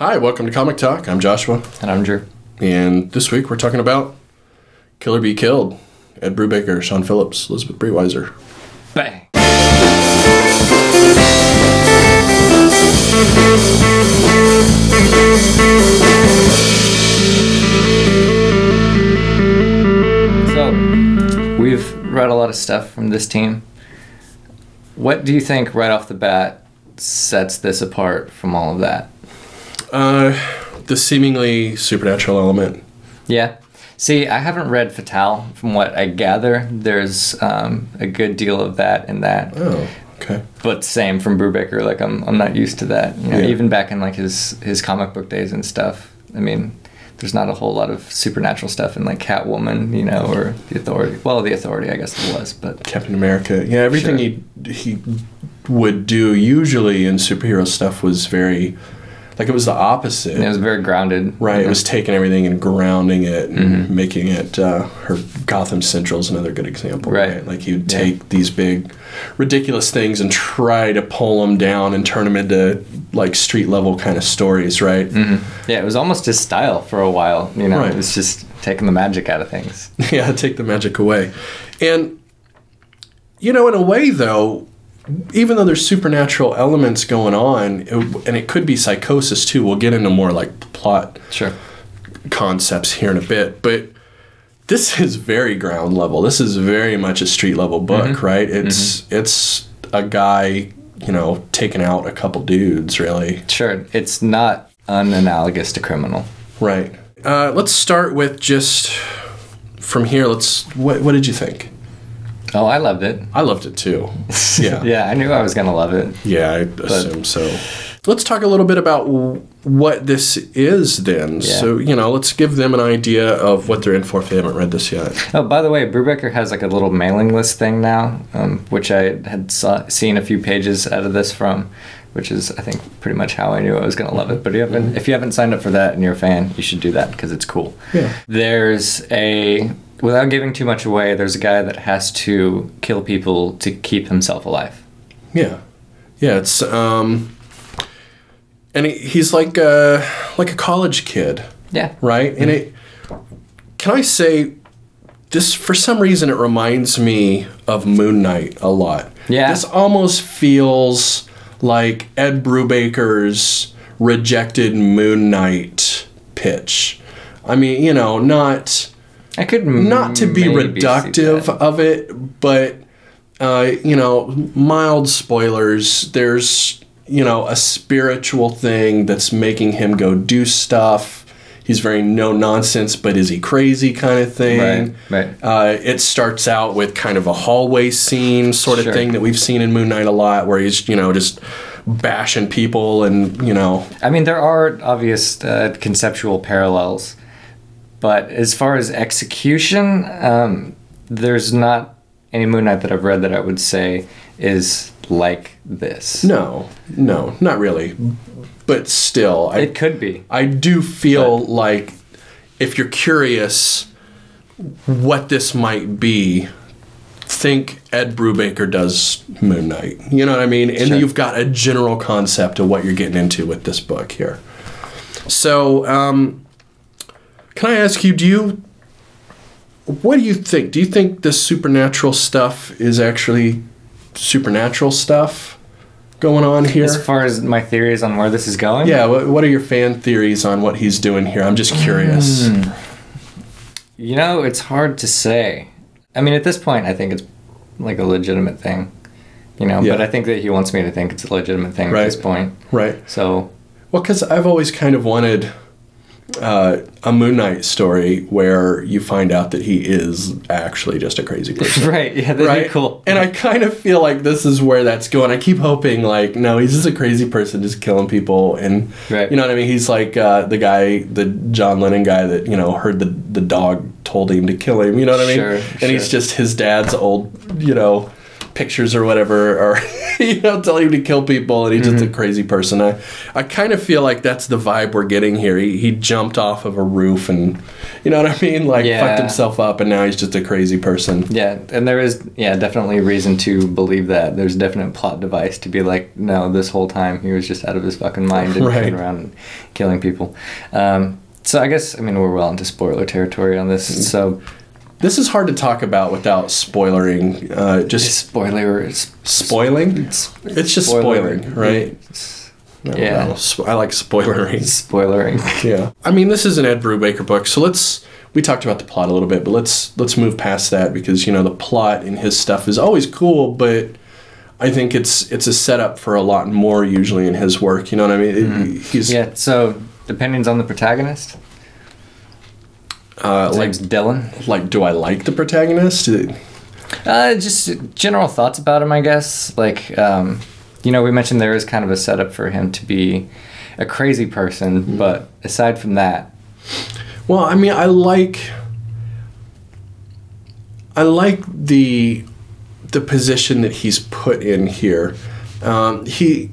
Hi, welcome to Comic Talk. I'm Joshua, And I'm Drew. and this week we're talking about Kill or Be Killed. Ed Brubaker, Sean Phillips, Elizabeth Breitweiser. Bang. So, we've read a lot of stuff from this team. What do you think right off the bat sets this apart from all of that? Uh, the seemingly supernatural element. Yeah. See, I haven't read Fatale. From what I gather, there's um, a good deal of that in that. Oh, okay. But same from Brubaker. Like I'm, I'm not used to that. You know, Yeah. even back in like his his comic book days and stuff. I mean, there's not a whole lot of supernatural stuff in like Catwoman, you know, or the Authority. Well, the Authority, I guess it was, but Captain America. Yeah, everything Sure. he he would do usually in superhero stuff was very like it was the opposite. it was very grounded. Right, it was taking everything and grounding it and Mm-hmm. making it. Uh, her Gotham Central is another good example, right? Right. Like he would Yeah. take these big, ridiculous things and try to pull them down and turn them into like street level kind of stories, right? Mhm. Yeah, it was almost his style for a while. You know, Right. it was just taking the magic out of things. yeah, take the magic away, and you know, in a way, though. Even though there's supernatural elements going on, it, and it could be psychosis too. We'll get into more like plot Sure. concepts here in a bit, but this is very ground level. This is very much a street level book, right? It's it's a guy, you know, taking out a couple dudes, really. Sure. It's not unanalogous to criminal. Right. Uh, let's start with just from here. Let's. What, what did you think? Oh, I loved it. I loved it too. Yeah. yeah, I knew I was gonna love it. Yeah, I assume so. Let's talk a little bit about what this is then. Yeah. So, you know, let's give them an idea of what they're in for if they haven't read this yet. Oh, by the way, Brubaker has like a little mailing list thing now, um, which I had saw, seen a few pages out of this from, which is I think pretty much how I knew I was gonna love it. But you haven't, if you haven't signed up for that and you're a fan, you should do that because it's cool. Yeah. There's a without giving too much away. There's a guy that has to kill people to keep himself alive. Yeah, yeah. It's um, and he, he's like a like a college kid, Yeah. right? And it can I say this for some reason it reminds me of Moon Knight a lot. Yeah. this almost feels like Ed Brubaker's rejected Moon Knight pitch. I mean, you know, not I could not to be reductive of it, but uh, you know, mild spoilers. There's you know a spiritual thing that's making him go do stuff. He's very no nonsense, but is he crazy kind of thing. Right, right. Uh, it starts out with kind of a hallway scene sort of Sure. thing that we've seen in Moon Knight a lot, where he's you know just bashing people and you know I mean, there are obvious uh, conceptual parallels, but as far as execution, um, there's not any Moon Knight that I've read that I would say is like this. no, no, not really. But still, I, It could be. I do feel like if you're curious what this might be, think Ed Brubaker does Moon Knight. You know what I mean? And Sure. you've got a general concept of what you're getting into with this book here. So, um, can I ask you, do you, what do you think? Do you think this supernatural stuff is actually supernatural stuff going on here? As far as my theories on where this is going, Yeah, what, what are your fan theories on what he's doing here? I'm just curious. Mm. you know, it's hard to say. I mean, at this point, I think it's like a legitimate thing, you know. Yeah. But I think that he wants me to think it's a legitimate thing Right. at this point. Right. So Well, because I've always kind of wanted uh, a Moon Knight story where you find out that he is actually just a crazy person. right, yeah, that'd right? be cool. And I kind of feel like this is where that's going. I keep hoping, like, no, he's just a crazy person, just killing people, and Right. you know what I mean. He's like uh, the guy, the John Lennon guy that you know heard the the dog told him to kill him. You know what I mean? Sure, and he's just his dad's old, you know, pictures or whatever, or you know, telling him to kill people, and he's just a Mm-hmm. crazy person. I, I kind of feel like that's the vibe we're getting here. He, he jumped off of a roof, and you know what I mean, like Yeah. fucked himself up, and now he's just a crazy person. Yeah, and there is yeah definitely reason to believe that. There's a definite plot device to be like, no, this whole time he was just out of his fucking mind and Right. around and killing people. Um, so I guess I mean we're well into spoiler territory on this. So This is hard to talk about without spoilering. Uh, just spoiler is spoiling. it's, It's just spoiling, right? Don't Yeah. Sp- I like spoilering. spoilering. Yeah. I mean, this is an Ed Brubaker book, so let's. We talked about the plot a little bit, but let's let's move past that because you know the plot in his stuff is always cool, but I think it's it's a setup for a lot more usually in his work. You know what I mean? It- he's Yeah. So opinions on the protagonist. Uh, like Dylan. like. Do I like the protagonist? Uh, just general thoughts about him, I guess. Like, um, you know, we mentioned there is kind of a setup for him to be a crazy person, but aside from that, Well, I mean, I like I like the the position that he's put in here. Um, he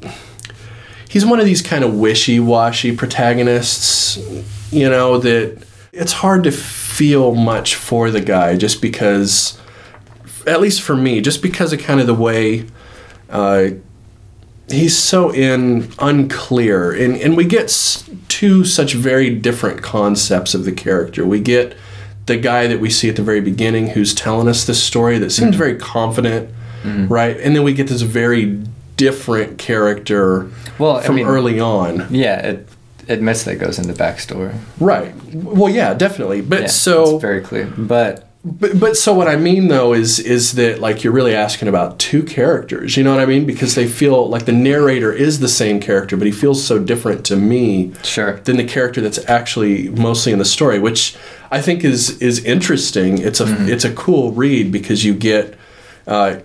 he's one of these kind of wishy-washy protagonists, you know, that it's hard to feel much for the guy just because at least for me, just because of kind of the way uh, he's so in unclear. And and we get s- two such very different concepts of the character. We get the guy that we see at the very beginning who's telling us this story that seems very confident right? And then we get this very different character Well, I from mean- early on. yeah, it admits that goes into backstory. right well yeah definitely but Yeah, so it's very clear. But But, but so what I mean though is is that like you're really asking about two characters, you know what I mean? Because they feel like the narrator is the same character, but he feels so different to me sure, than the character that's actually mostly in the story, which I think is is interesting. It's a Mm-hmm. it's a cool read because you get uh,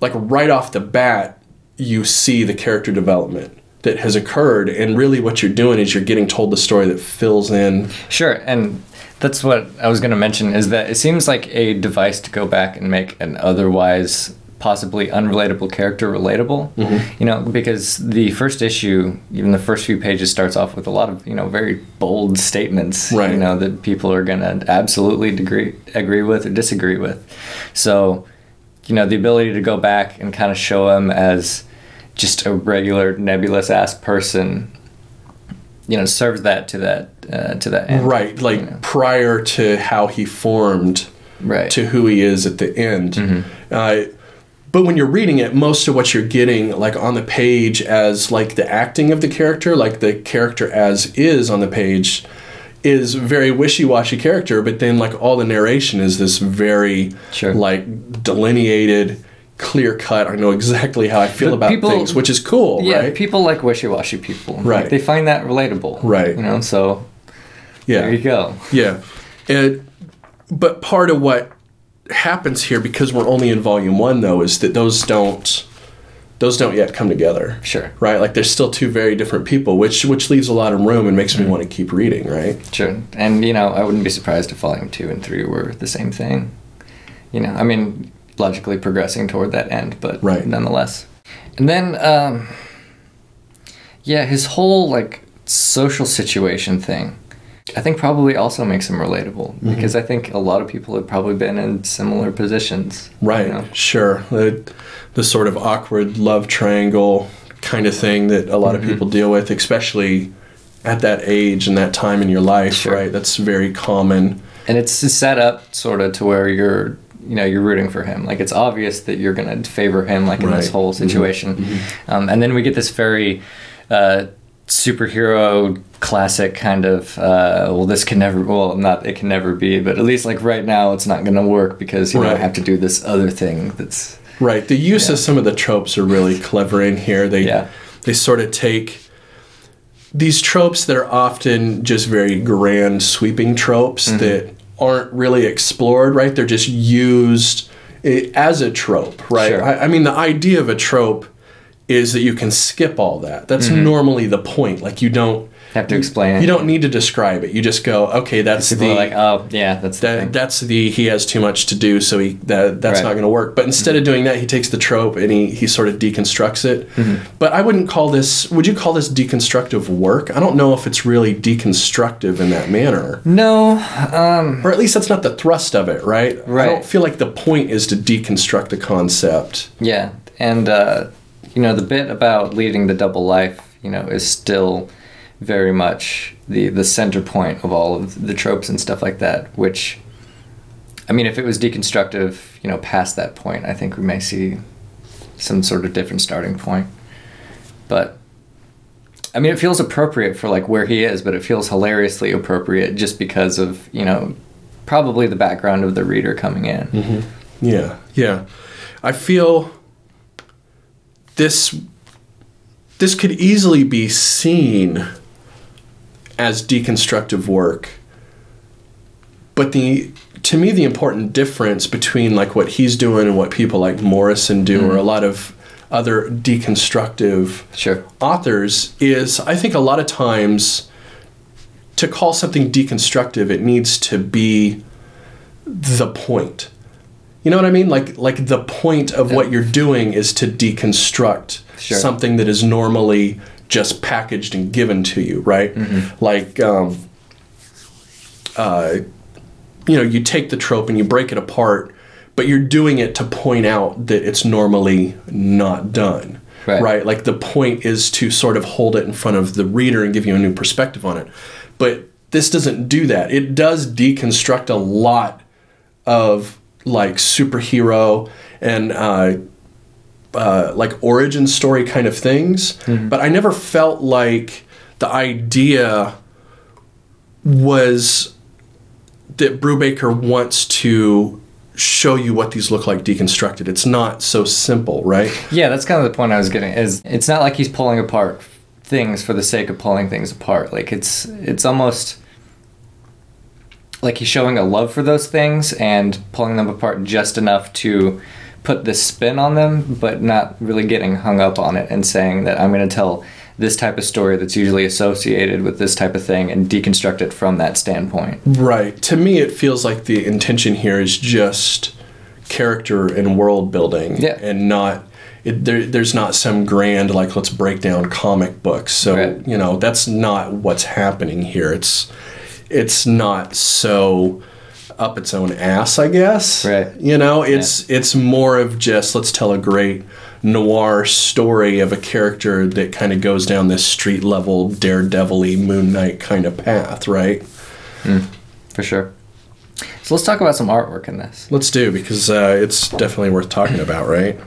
like right off the bat you see the character development that has occurred, and really what you're doing is you're getting told the story that fills in. sure, and that's what I was going to mention is that it seems like a device to go back and make an otherwise possibly unrelatable character relatable. Mm-hmm. You know, because the first issue, even the first few pages, starts off with a lot of you know very bold statements. Right. You know that people are going to absolutely degree, agree with or disagree with. So, you know, the ability to go back and kind of show him as just a regular nebulous ass person. You know, serves that to that uh, to that end. Right, like you know. prior to how he formed Right. to who he is at the end. Mm-hmm. Uh, but when you're reading it, most of what you're getting, like on the page, as like the acting of the character, like the character as is on the page, is very wishy-washy character. But then, like all the narration is this very Sure. like delineated, clear cut. I know exactly how I feel But about people- things, which is cool, Yeah, right? people like wishy-washy people. Like, Right. they find that relatable. Right. You know, so yeah, there you go. Yeah. And but part of what happens here because we're only in volume 1 though is that those don't those don't yet come together. Sure. Right? Like there's still two very different people which which leaves a lot of room and makes me mm-hmm. want to keep reading, right? Sure. And you know, I wouldn't be surprised if volume two and three were the same thing. You know, I mean, logically progressing toward that end, but Right. nonetheless. And then, um, yeah, his whole like social situation thing. I think probably also makes him relatable Mm-hmm. because I think a lot of people have probably been in similar positions. you Right. know? Sure. The, the sort of awkward love triangle kind of thing that a lot Mm-hmm. of people deal with, especially at that age and that time in your life, Sure. right? That's very common. and it's set up sort of to where you're you know you're rooting for him like it's obvious that you're going to favor him like in this whole situation Um, and then we get this very uh, superhero classic kind of uh, well this can never well not it can never be but at least like right now it's not going to work because you know I Right. have to do this other thing that's Right. The use Yeah. of some of the tropes are really clever in here. They Yeah. they sort of take these tropes that are often just very grand sweeping tropes Mm-hmm. that aren't really explored, right? They're just used as a trope, right? Sure. I, I mean, the idea of a trope is that you can skip all that. That's Mm-hmm. normally the point. Like you don't have to explain it. You don't need to describe it. You just go, okay, that's the like, oh yeah, that's the that, thing. that's the he has too much to do, so he that that's Right. not going to work. But instead of doing that, he takes the trope and he he sort of deconstructs it. But I wouldn't call this. Would you call this deconstructive work? I don't know if it's really deconstructive in that manner, no, um, or at least that's not the thrust of it, right? Right. I don't feel like the point is to deconstruct the concept. yeah, and uh, you know the bit about leading the double life, you know, is still very much the the center point of all of the tropes and stuff like that. Which, I mean, if it was deconstructive, you know, past that point, I think we may see some sort of different starting point. But I mean, it feels appropriate for like where he is, but it feels hilariously appropriate just because of you know probably the background of the reader coming in. Mm-hmm. Yeah, yeah. I feel this this could easily be seen as deconstructive work. But the to me the important difference between like what he's doing and what people like Morrison do or mm-hmm. a lot of other deconstructive Sure. authors is I think a lot of times to call something deconstructive it needs to be the point. You know what I mean? Like like the point of what you're doing is to deconstruct Sure. something that is normally just packaged and given to you, right? Like um, uh, you know, you take the trope and you break it apart, but you're doing it to point out that it's normally not done. Right. Like the point is to sort of hold it in front of the reader and give you a new perspective on it. But this doesn't do that. It does deconstruct a lot of like superhero and uh, uh, like origin story kind of things. But I never felt like the idea was that Brubaker wants to show you what these look like deconstructed. It's not so simple, right? Yeah, that's kind of the point I was getting. Is it's not like he's pulling apart things for the sake of pulling things apart. Like it's it's almost like he's showing a love for those things and pulling them apart just enough to put this spin on them, but not really getting hung up on it and saying that I'm going to tell this type of story that's usually associated with this type of thing and deconstruct it from that standpoint. Right. To me, it feels like the intention here is just character and world building, Yeah. and not. It, there, there's not some grand like let's break down comic books. So Right. you know that's not what's happening here. It's it's not so up its own ass, I guess. Right. You know, it's it's more of just let's tell a great noir story of a character that kind of goes down this street level daredevil-y Moon Knight kind of path, right? For sure. So let's talk about some artwork in this. Let's do because uh, it's definitely worth talking about, right?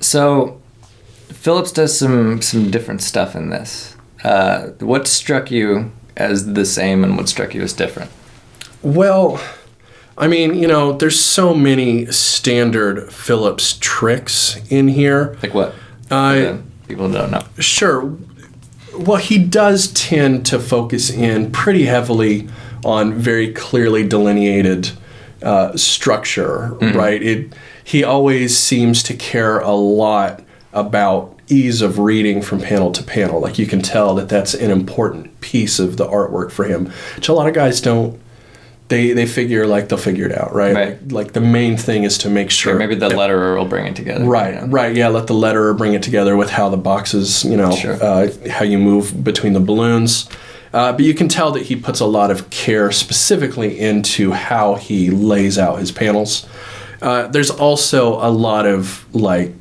So, Phillips does some some different stuff in this. Uh, what struck you as the same, and what struck you as different? Well, I mean, you know, there's so many standard Phillips tricks in here. Like what? Uh, people don't know. Sure. Well, he does tend to focus in pretty heavily on very clearly delineated uh, structure, right? It he always seems to care a lot about ease of reading from panel to panel. Like you can tell that that's an important piece of the artwork for him, which a lot of guys don't. They they figure like they'll figure it out, right? Right. Like, like the main thing is to make sure. Or maybe the that- letterer will bring it together. Right, you know? right, yeah. Let the letterer bring it together with how the boxes, you know, Sure. uh, how you move between the balloons. Uh, but you can tell that he puts a lot of care specifically into how he lays out his panels. Uh, there's also a lot of like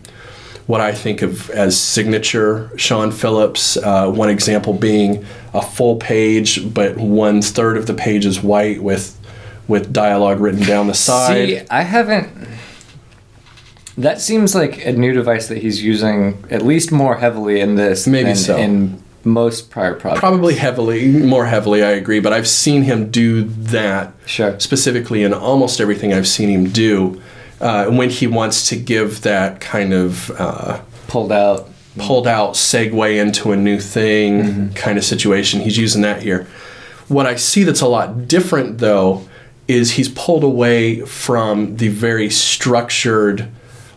what I think of as signature Sean Phillips. Uh, one example being a full page, but one third of the page is white with with dialogue written down the side. See, I haven't. That seems like a new device that he's using at least more heavily in this Maybe than so. in most prior projects. Probably heavily, more heavily, I agree, but I've seen him do that Sure. specifically in almost everything I've seen him do uh, when he wants to give that kind of uh, Pulled out. pulled out segue into a new thing kind of situation. He's using that here. What I see that's a lot different though is he's pulled away from the very structured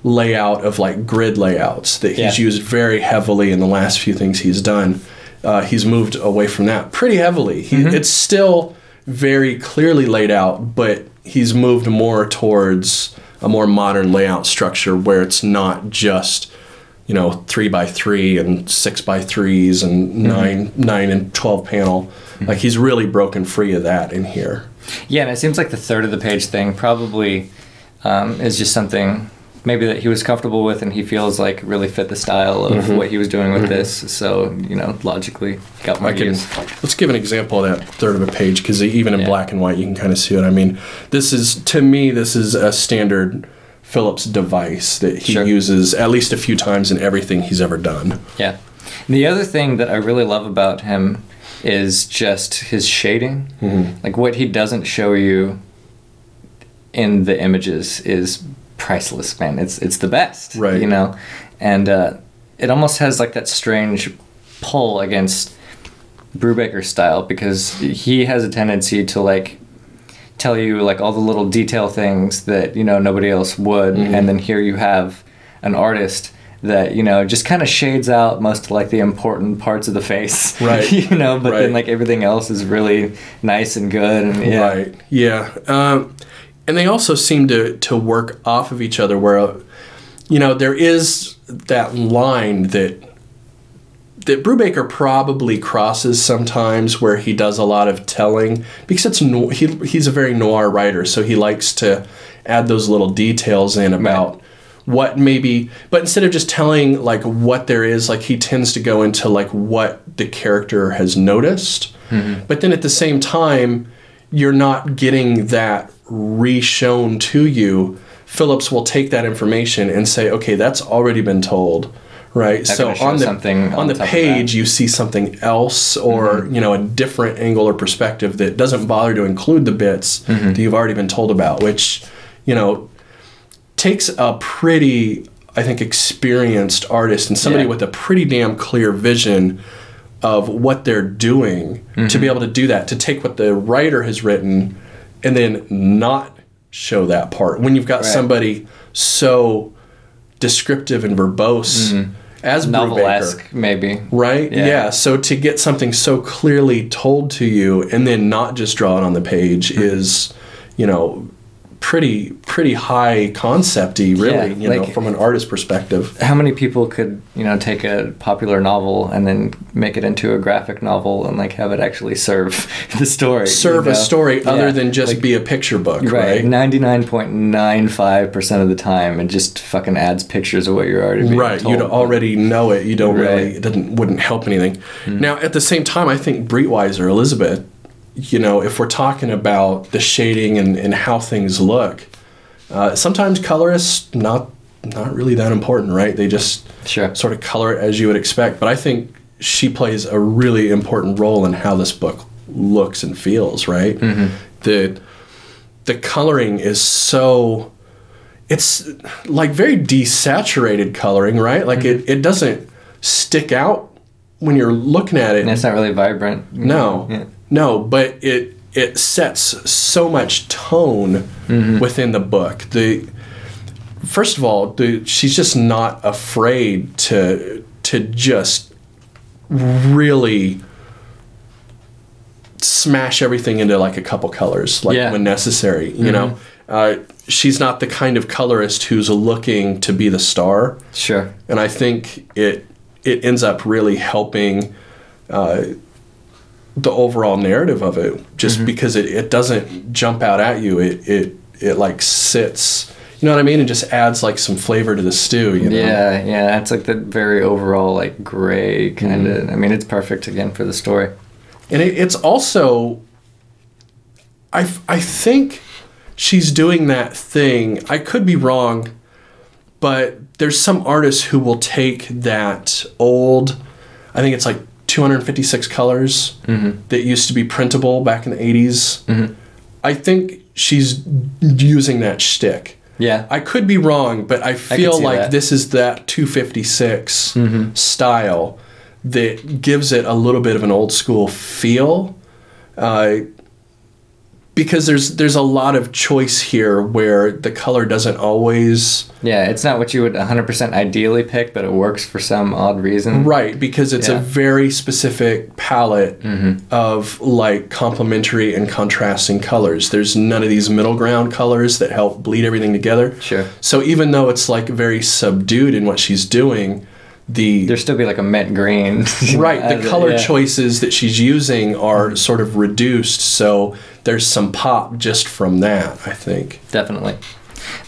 layout of like grid layouts that he's Yeah. used very heavily in the last few things he's done. uh, he's moved away from that pretty heavily. He, It's still very clearly laid out, but he's moved more towards a more modern layout structure where it's not just you know three by three and six by threes and nine nine and twelve panel. Like he's really broken free of that in here. Yeah, and it seems like the third of the page thing probably um, is just something maybe that he was comfortable with and he feels like really fit the style of Mm-hmm. what he was doing with this. So, you know, logically got more I can, use. let's give an example of that third of a page because even in Yeah. black and white you can kind of see it. I mean, this is to me this is a standard Phillips device that he Sure. uses at least a few times in everything he's ever done. Yeah. The other thing that I really love about him is just his shading. Mm-hmm. Like what he doesn't show you in the images is priceless, man. It's it's the best, Right. You know, and uh, it almost has like that strange pull against Brubaker style because he has a tendency to like tell you like all the little detail things that you know nobody else would Mm-hmm. and then here you have an artist that you know just kind of shades out most like the important parts of the face Right. you know but then like everything else is really nice and good and yeah Right. Yeah. Um, and they also seem to to work off of each other where you know there is that line that that Brubaker probably crosses sometimes where he does a lot of telling because it's no, he he's a very noir writer so he likes to add those little details in about what maybe but instead of just telling like what there is like he tends to go into like what the character has noticed. Mm-hmm. But then at the same time you're not getting that re-shown to you. Phillips will take that information and say okay that's already been told right They're so on the something on on the page you see something else or you know a different angle or perspective that doesn't bother to include the bits that you've already been told about which you know takes a pretty i think experienced artist and somebody Yeah. with a pretty damn clear vision of what they're doing to be able to do that to take what the writer has written and then not show that part. When you've got Right. somebody so descriptive and verbose as Brubaker. novel-esque maybe Right? Yeah. Yeah. So to get something so clearly told to you and then not just draw it on the page Hmm. is, you know, pretty pretty high concepty, really, Yeah, you know, from an artist perspective. how many people could you know take a popular novel and then make it into a graphic novel and like have it actually serve the story Serve you a know? story other than just like- be a picture book, Right, ninety nine point nine five percent of the time, it just fucking adds pictures of what you're already Right, told. you'd already know it. You don't really. Right. Hmm. It doesn't wouldn't help anything. Now, at the same time, I think Breitweiser Elizabeth. You know, if we're talking about the shading and, and how things look, uh, sometimes colorists not not really that important, right? They just Sure. sort of color it as you would expect. But I think she plays a really important role in how this book looks and feels, right? Mm-hmm. The the coloring is so it's like very desaturated coloring, right? Like it, it doesn't stick out when you're looking at it. And it's not really vibrant. No, Yeah. No, but it it sets so much tone Mm-hmm. within the book. The first of all, the, she's just not afraid to to just really smash everything into like a couple colors, like Yeah. Mm-hmm. when necessary. You know, uh, she's not the kind of colorist who's looking to be the star Sure. and I think it it ends up really helping uh, the overall narrative of it, just Mm-hmm. because it, it doesn't jump out at you. It it it like sits, you know what I mean, It just adds like some flavor to the stew. You know? Yeah, yeah. It's like the very overall like gray kind of. Mm-hmm. I mean, it's perfect again for the story. and it, it's also I, I think she's doing that thing i could be wrong but there's some artists who will take that old i think it's like 256 colors mm-hmm. that used to be printable back in the 80s mm-hmm. i think she's using that shtick Yeah. I could be wrong, but I feel see like that. this is that 256 mm-hmm. style that gives it a little bit of an old school feel. Uh, because there's there's a lot of choice here where the color doesn't always Yeah, it's not what you would 100% ideally pick, but it works for some odd reason. right because it's a very specific palette Mm-hmm. of like complementary and contrasting colors. There's none of these middle ground colors that help bleed everything together. Sure. So even though it's like very subdued in what she's doing, the There'd still be like a mint green. right the color yeah. choices that she's using are sort of reduced so there's some pop just from that i think Definitely.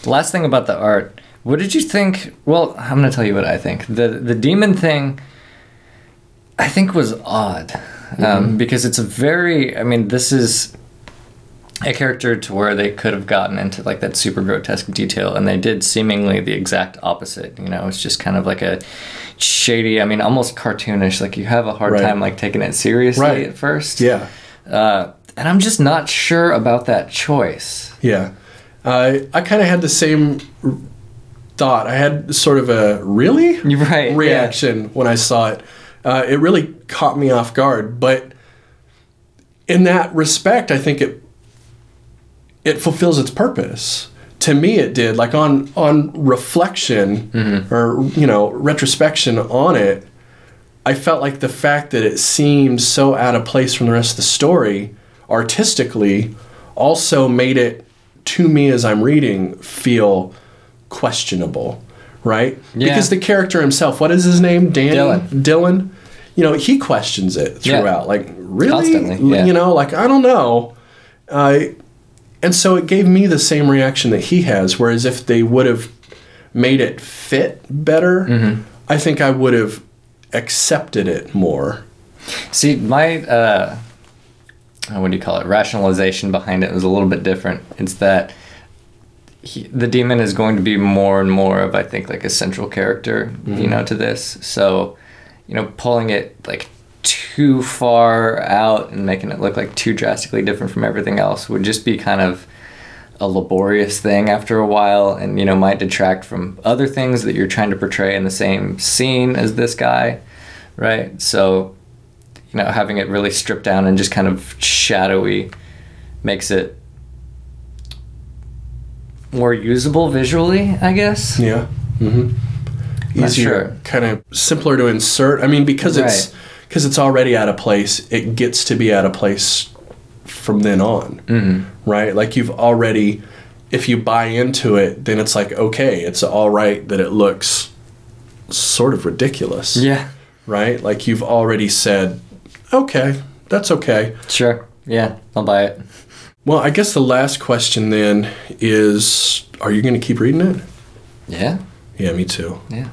The last thing about the art, what did you think? Well, I'm gonna tell you what I think. The the demon thing, I think was odd, Mm-hmm. um, because it's a very. I mean, this is a character to where they could have gotten into like that super grotesque detail, and they did seemingly the exact opposite. You know, it's just kind of like a shady. I mean, almost cartoonish. Like you have a hard Right. time like taking it seriously Right. at first. yeah Uh, and I'm just not sure about that choice. yeah uh, i kind of had the same thought i had sort of a really right. yeah. reaction when i saw it uh, it really caught me off guard but in that respect i think it it fulfills its purpose to me it did like on on reflection or you know retrospection on it i felt like the fact that it seemed so out of place from the rest of the story artistically also made it to me as i'm reading feel questionable right Yeah. because the character himself what is his name danny Dylan. dylan you know he questions it throughout Yeah. like really Constantly, yeah. you know like i don't know uh, and so it gave me the same reaction that he has. Whereas if they would have made it fit better, Mm-hmm. I think I would have accepted it more. See, my uh, what do you call it? Rationalization behind it was a little bit different. It's that he, the demon is going to be more and more of, I think, like a central character, you know, to this. So, you know, pulling it like too far out and making it look like too drastically different from everything else would just be kind of a laborious thing after a while and you know might detract from other things that you're trying to portray in the same scene as this guy right so you know having it really stripped down and just kind of shadowy makes it more usable visually i guess Yeah. Mm-hmm. Easier, sure. kind of simpler to insert. I mean, because it's Right. Because it's already out of place, it gets to be out of place from then on, mm-hmm. right? Like you've already, if you buy into it, then it's like okay, it's all right that it looks sort of ridiculous. yeah right? Like you've already said, okay, that's okay. sure yeah i'll buy it Well, I guess the last question then is are you going to keep reading it? yeah Yeah, me too. yeah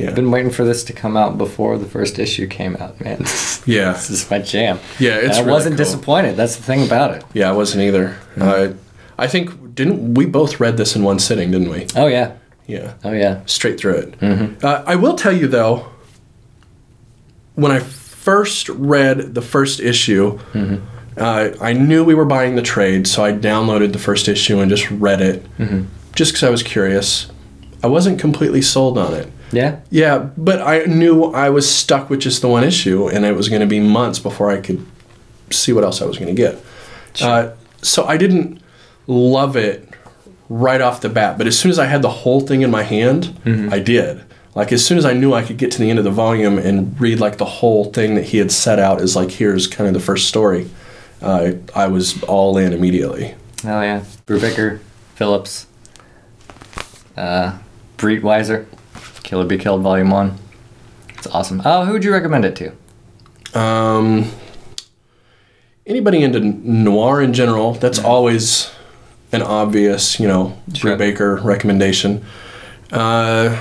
Yeah. I've been waiting for this to come out before the first issue came out, man. Yeah. this is my jam. Yeah, it's And I really wasn't cool. disappointed. That's the thing about it. Yeah, I wasn't either. Uh, I think didn't we both read this in one sitting, didn't we? Oh yeah, Yeah. oh yeah. Straight through it. Uh, I will tell you though, when I first read the first issue, uh, I knew we were buying the trade, so I downloaded the first issue and just read it, just because I was curious. I wasn't completely sold on it. Yeah, Yeah, but I knew I was stuck with just the one issue, and it was going to be months before I could see what else I was going to get. Uh, so I didn't love it right off the bat, but as soon as I had the whole thing in my hand, I did. Like as soon as I knew I could get to the end of the volume and read like the whole thing that he had set out as like here's kind of the first story, uh, I was all in immediately. oh yeah. Brubaker, Phillips, uh, Breitweiser, Kill or Be Killed Volume One. It's awesome. Oh, who would you recommend it to? Um, anybody into noir in general, that's always an obvious, you know, Sure. Baker recommendation. Uh,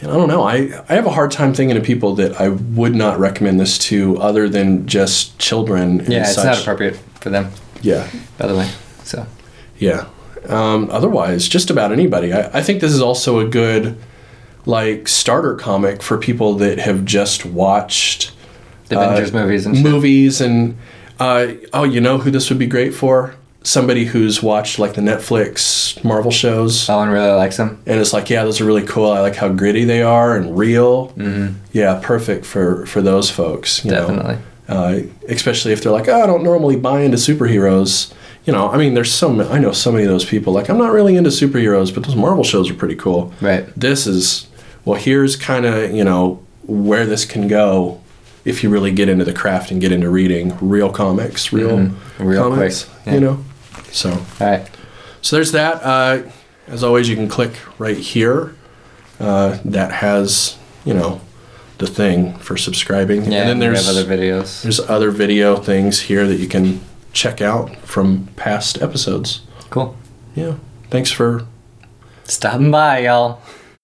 man, I don't know. I, I have a hard time thinking of people that I would not recommend this to other than just children. Yeah, it's such. not appropriate for them, Yeah, by the way. So yeah. Um, otherwise, just about anybody. I, I think this is also a good, like, starter comic for people that have just watched the Avengers movies and shit. movies and uh, oh you know who this would be great for somebody who's watched like the netflix marvel shows Owen really likes them. and it's like yeah those are really cool i like how gritty they are and real Mm-hmm. yeah perfect for for those folks you know. Definitely. uh, especially if they're like, oh, I don't normally buy into superheroes. You know, I mean, there's so ma- I know so many of those people. Like, I'm not really into superheroes, but those Marvel shows are pretty cool. Right. This is well, here's kind of you know where this can go if you really get into the craft and get into reading real comics, real Mhm. Real comics. yeah. You know, so. All right. So there's that. Uh, as always, you can click right here. Uh, that has, you know, the thing for subscribing. Yeah. and then there's other videos. there's other video things here that you can check out from past episodes. Cool. Yeah. Thanks for Stopping by, y'all.